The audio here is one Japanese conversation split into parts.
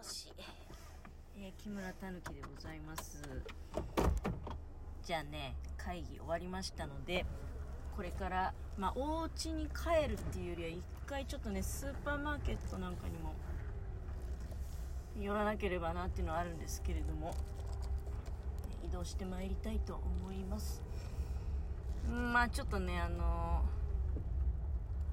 よし、えー、木村たぬきでございます。じゃあね会議終わりましたのでこれからまあお家に帰るっていうよりは一回ちょっとねスーパーマーケットなんかにも寄らなければなっていうのはあるんですけれども移動してまいりたいと思います。まあちょっとねあの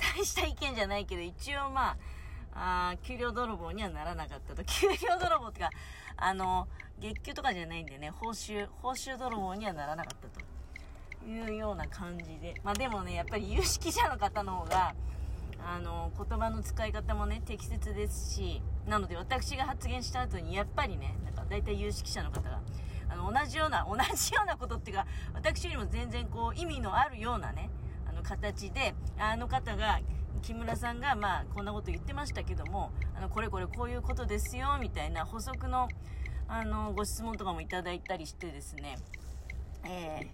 ー、大した意見じゃないけど一応まああ給料泥棒にはならなかったと。給料泥棒ってか、あの、月給とかじゃないんでね、報酬、報酬泥棒にはならなかったというような感じで。まあでもね、やっぱり有識者の方の方が、あの、言葉の使い方もね、適切ですし、なので私が発言した後に、やっぱりね、なんか大体有識者の方が、あの、同じような、同じようなことっていうか、私よりも全然こう、意味のあるようなね、あの、形で、あの方が、木村さんが、まあ、こんなこと言ってましたけども、あの、これこれこういうことですよ、みたいな補足の、あの、ご質問とかもいただいたりしてですね、え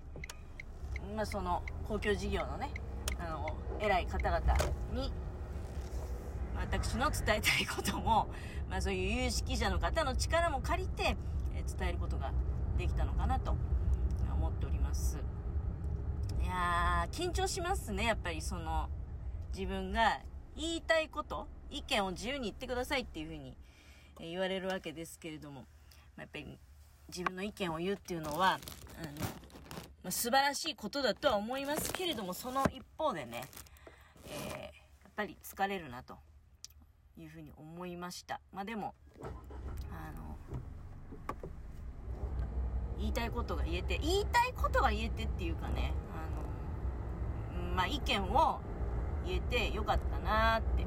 ー、まあ、その、公共事業のね、あの、偉い方々に、私の伝えたいことも、まあ、そういう有識者の方の力も借りて、えー、伝えることができたのかなと思っております。いやー、緊張しますね、やっぱりその、自分が言いたいこと、意見を自由に言ってくださいっていうふうに言われるわけですけれども、ま、やっぱり自分の意見を言うっていうのは、あの、ま、素晴らしいことだとは思いますけれども、その一方でね、えー、やっぱり疲れるなというふうに思いました。まあでも、あの、言いたいことが言えて、言いたいことが言えてっていうかね、あの、まあ意見を言えてよかったなって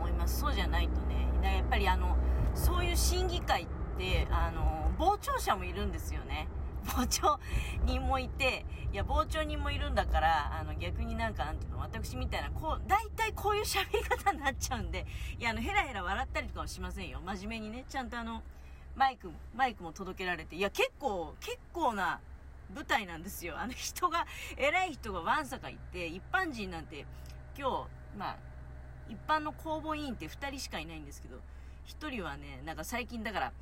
思います。そうじゃないとねやっぱりあのそういう審議会ってあの傍聴者もいるんですよね。傍聴人もいていや傍聴人もいるんだからあの逆になんかなんていうの私みたいなこう大体こういう喋り方になっちゃうんでいやあのヘラヘラ笑ったりとかはしませんよ。真面目にねちゃんとあのマイクマイクも届けられていや結構結構な舞台なんですよ。あの人が、偉い人がわんさかいて、一般人なんて、今日、まあ、一般の公募委員って2人しかいないんですけど、1人はね、なんか最近だから、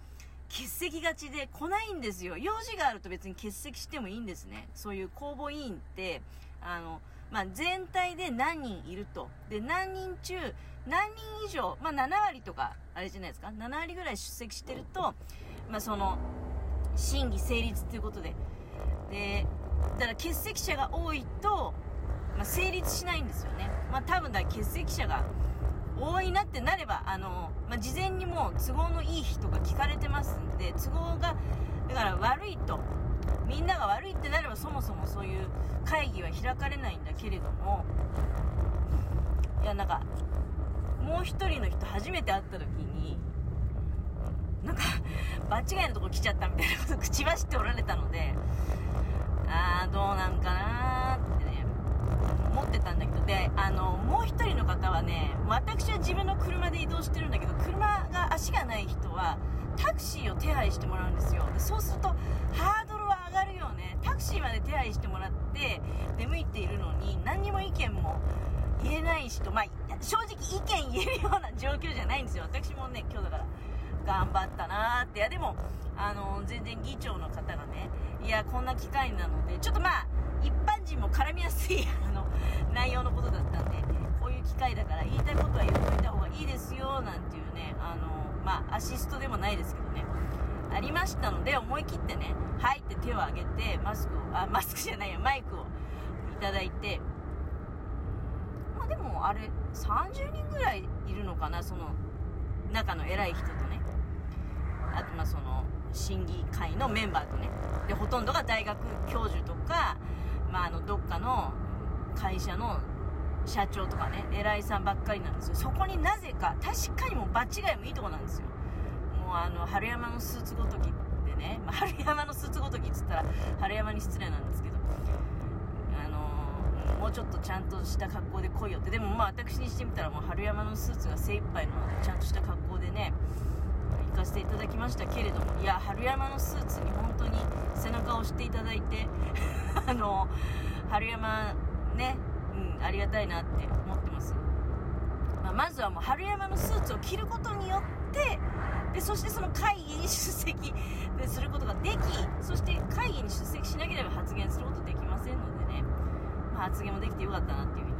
欠席がちで来ないんですよ。用事があると別に欠席してもいいんですね。そういう公募委員って、あの、まあ、全体で何人いると。で、何人中、何人以上、まあ、7割とか、あれじゃないですか、7割ぐらい出席してると、まあ、その、審議成立ということで、で、だから欠席者が多いと、まあ、成立しないんですよね。まあ、多分だ欠席者が多いなってなれば、あの、まあ、事前にもう都合のいい人が聞かれてますんで、都合が、だから悪いと、みんなが悪いってなればそもそもそういう会議は開かれないんだけれども、いや、なんか、もう一人の人初めて会った時に、なんか、場違いのとこ来ちゃったみたいなこと口走っておられたので、あー、どうなんかなーってね、思ってたんだけど、で、あの、もう一人の方はね、私は自分の車で移動してるんだけど、車が足がない人は、タクシーを手配してもらうんですよ。でそうすると、ハードルは上がるよね。タクシーまで手配してもらって、出向いているのに、何にも意見も言えない人、まあ、正直意見言えるような状況じゃないんですよ。私もね、今日だから、頑張ったなーって。いや、でも、あの、全然議長の方がね、いや、こんな機会なので、ちょっとまあ、一般人も絡みやすい、あの、内容のことだったんで、こういう機会だから言いたいことは言っといた方がいいですよ、なんていうね、あの、まあ、アシストでもないですけどね、ありましたので、思い切ってね、はいって手を挙げて、マスクを、あ、マスクじゃないよ、マイクをいただいて、まあでも、あれ、30人ぐらいいるのかな、その、中の偉い人とね。あとまあその審議会のメンバーとねでほとんどが大学教授とか、まあ、あのどっかの会社の社長とかね偉いさんばっかりなんですよ。そこになぜか確かにもう場違いもいいとこなんですよ。もうあの 春山のスーツごときってね、まあ、春山のスーツごときっつったら春山に失礼なんですけどあのもうちょっとちゃんとした格好で来いよって。でもまあ私にしてみたらもう春山のスーツが精一杯なのちゃんとした格好でね行かせていただきましたけれどもいや春山のスーツに本当に背中を押していただいて あの春山ね、うん、ありがたいなって思ってます、まあ、まずはもう春山のスーツを着ることによってでそしてその会議に出席することができそして会議に出席しなければ発言することできませんのでね、まあ、発言もできてよかったなっていうふうに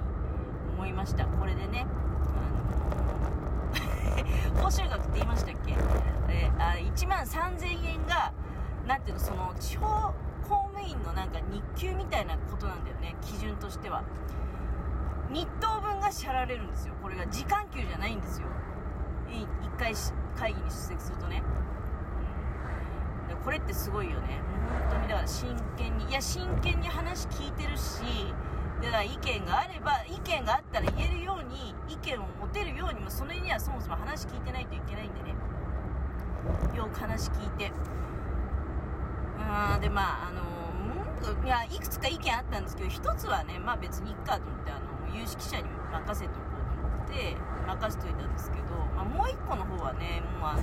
思いました。これでねあの報酬額って言いましたっけ、1万3000円がなんていうのその地方公務員のなんか日給みたいなことなんだよね基準としては。日当分が支払われるんですよ。これが時間給じゃないんですよ。1回会議に出席するとね、うん、これってすごいよね。本当にだから真剣にいや真剣に話聞いてるしだから意見があれば意見があったら言えるように意見を持てるようにもそれにはそもそも話聞いてないといけないんでね。よく話聞いて。うんでまああのいやいくつか意見あったんですけど一つはねまあ別にいっかと思ってあの有識者に任せておこうと思って任せといたんですけど、まあ、もう一個の方はねもうあの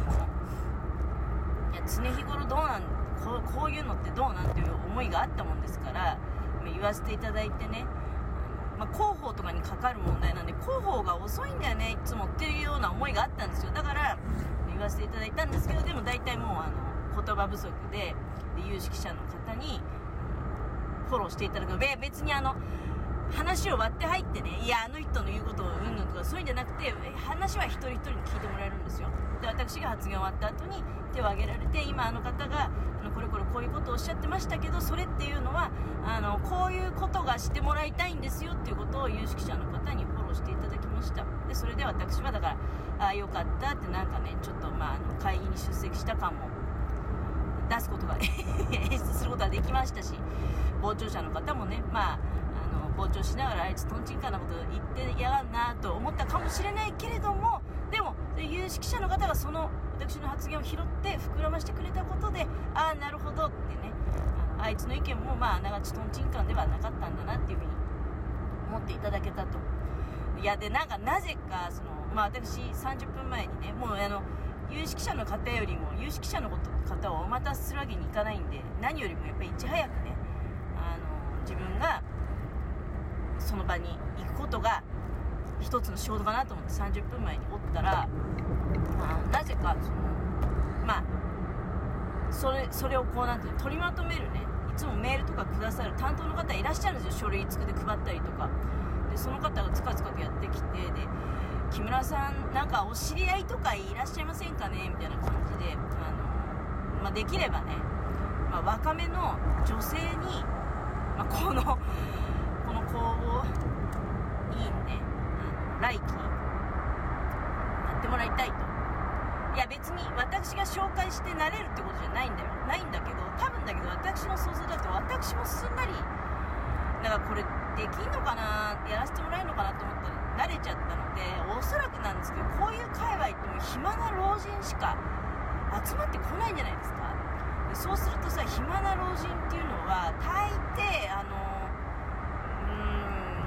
いや常日頃どうなんこうこういうのってどうなんていう思いがあったもんですから言わせていただいてねまあ、広報とかにかかる問題なんで広報が遅いんだよねいつもっていうような思いがあったんですよ。だから言わせていただいたんですけどでも大体もうあの言葉不足でで有識者の方にフォローしていただく。別にあの話を割って入ってねいやあの人の言うことをうんぬんとかそういうんじゃなくて話は一人一人に聞いてもらえるんですよ。で私が発言終わった後に手を挙げられて今あの方があのこれこれこういうことをおっしゃってましたけどそれっていうのはあのこういうことがしてもらいたいんですよっていうことを有識者の方にフォローしていただきました。でそれで私はだからああよかったってなんかね会議に出席した感も出すことが演出することができましたし傍聴者の方もねまああの傍聴しながらあいつとんちんかなこと言ってやがんなと思ったかもしれないけれどもでも有識者の方がその私の発言を拾って膨らましてくれたことでああなるほどってねあいつの意見もまああながちとんちんかんではなかったんだなっていうふうに思っていただけたと。いやでなんかなぜかそのまあ私30分前にねもうあの有識者の方よりも有識者の方をお待たせするわけにいかないんで何よりもやっぱりいち早くねあの自分がその場に行くことが一つの仕事かなと思って30分前におったら、まあ、なぜかそのまあそれそれをこうなんていう取りまとめるねいつもメールとかくださる担当の方いらっしゃるんですよ。書類作って配ったりとか。でその方がつかつかとやってきてで木村さんなんかお知り合いとかいらっしゃいませんかね？みたいな感じであの、まあ、できればね、まあ、若めの女性に、まあ、このこの公募いいねあの来期やってもらいたいと。いや別に私が紹介してなれるってことじゃないんだよ。ないんだけど多分だけど私の想像だと私もすんなりだからこれできんのかな？やらせてもらえるのかな？と思ったら慣れちゃったのでおそらくなんですけどこういう界隈ってもう暇な老人しか集まってこないんじゃないですか。でそうするとさ暇な老人っていうのは大抵あの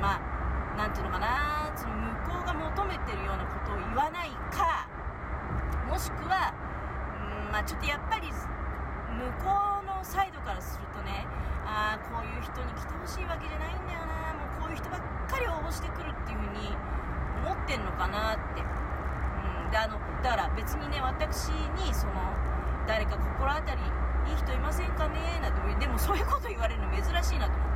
まあなんていうのかなその向こうが求めてるようなことを言わないかもしくはうんまあちょっとやっぱり向こうのサイドからするとねああこういう人に来てほしいわけじゃないんだよなもうこういう人ばっかり応募してくるっていう風に思ってんのかなって、であのだから別にね私にその誰か心当たりいい人いませんかねなんてでもそういうこと言われるの珍しいなと思って。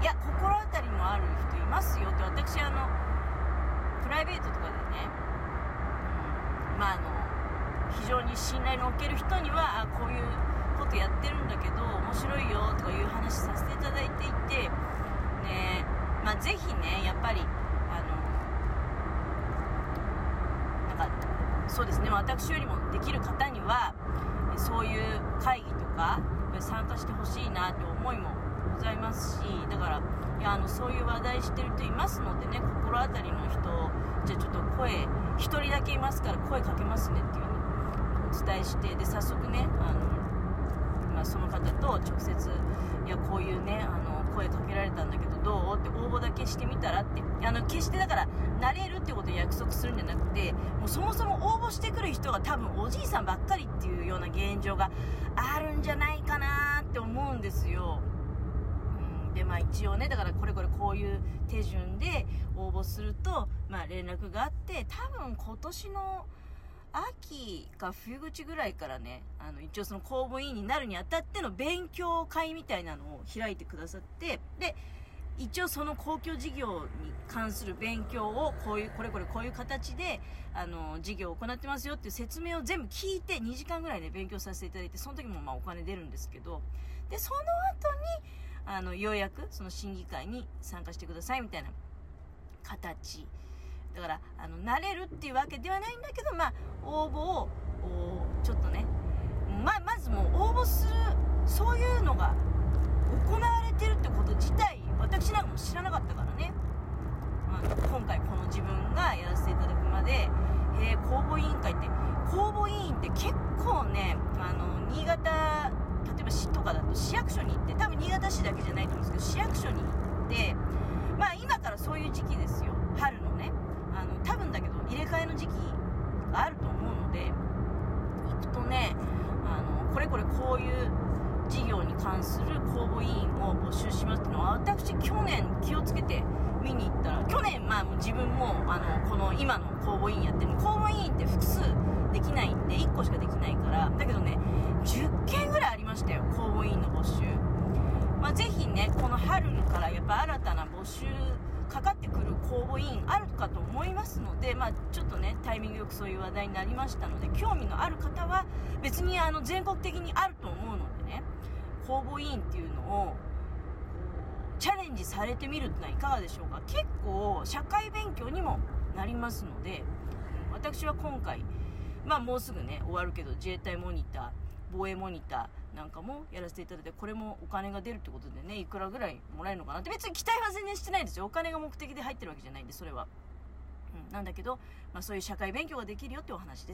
いや心当たりのある人いますよって私あのプライベートとかでね、うん、まああの非常に信頼のおける人にはあこういうことやってるんだけど面白いよとかいう話させていただいていてねまあぜひねやっぱりあのなんかそうですね。私よりもできる方にはそういう会議とか参加してほしいなって思いもございますしだからいやあのそういう話題してる人いますのでね心当たりの人じゃあちょっと声1人だけいますから声かけますねっていう風にお伝えしてで早速ねあの、まあ、その方と直接いやこういうねあの声かけられたんだけどどう？って応募だけしてみたらって。あの決してだからなれるってことを約束するんじゃなくてもうそもそも応募してくる人が多分おじいさんばっかりっていうような現状があるんじゃないかなって思うんですよ。でまあ一応ねだからこれこれこういう手順で応募すると、まあ、連絡があって多分今年の秋か冬口ぐらいからね、あの、一応その公務員になるにあたっての勉強会みたいなのを開いてくださって、で、一応その公共事業に関する勉強をこういう、これこれこういう形で、あの、事業を行ってますよっていう説明を全部聞いて2時間ぐらいで勉強させていただいて、その時もまあお金出るんですけど、で、その後に、あの、ようやくその審議会に参加してくださいみたいな形。だから、あの、慣れるっていうわけではないんだけど、まあ、応募を、ちょっとね、ま、まずもう応募する、そういうのが行われてるってこと自体、私なんかも知らなかったからね。あ今回この自分がやらせていただくまで、え、公募委員会って、公募委員って結構ね、あの、新潟、例えば市とかだと市役所に行って、多分新潟市だけじゃないと思うんですけど、市役所に行って、まあ今からそういう時期ですよ。春のね。あの、多分だけど入れ替えの時期があると思うので、行くとね、あの、これこれこういう事業に関する公募委員を募集しますっていうのは、私去年気をつけて見に行ったら、去年まあもう自分も、あの、この今の公募委員やってる公募委員って複数できないんで、1個しかできないから、だけどね、10件ぐらいありましたよ、公募委員の募集。まあ、ぜひね、この春からやっぱ新たな募集かかってくる公募委員あるかと思いますので、まあ、ちょっとね、タイミングよくそういう話題になりましたので、興味のある方は別にあの全国的にあると思うのでね、公募委員っていうのをチャレンジされてみるってのはいかがでしょうか。結構社会勉強にもなりますので私は今回まあもうすぐね終わるけど自衛隊モニター防衛モニターなんかもやらせていただいてこれもお金が出るってことでねいくらぐらいもらえるのかなって別に期待は全然してないですよ。お金が目的で入ってるわけじゃないんでそれは、うん、なんだけど、まあ、そういう社会勉強ができるよってお話です。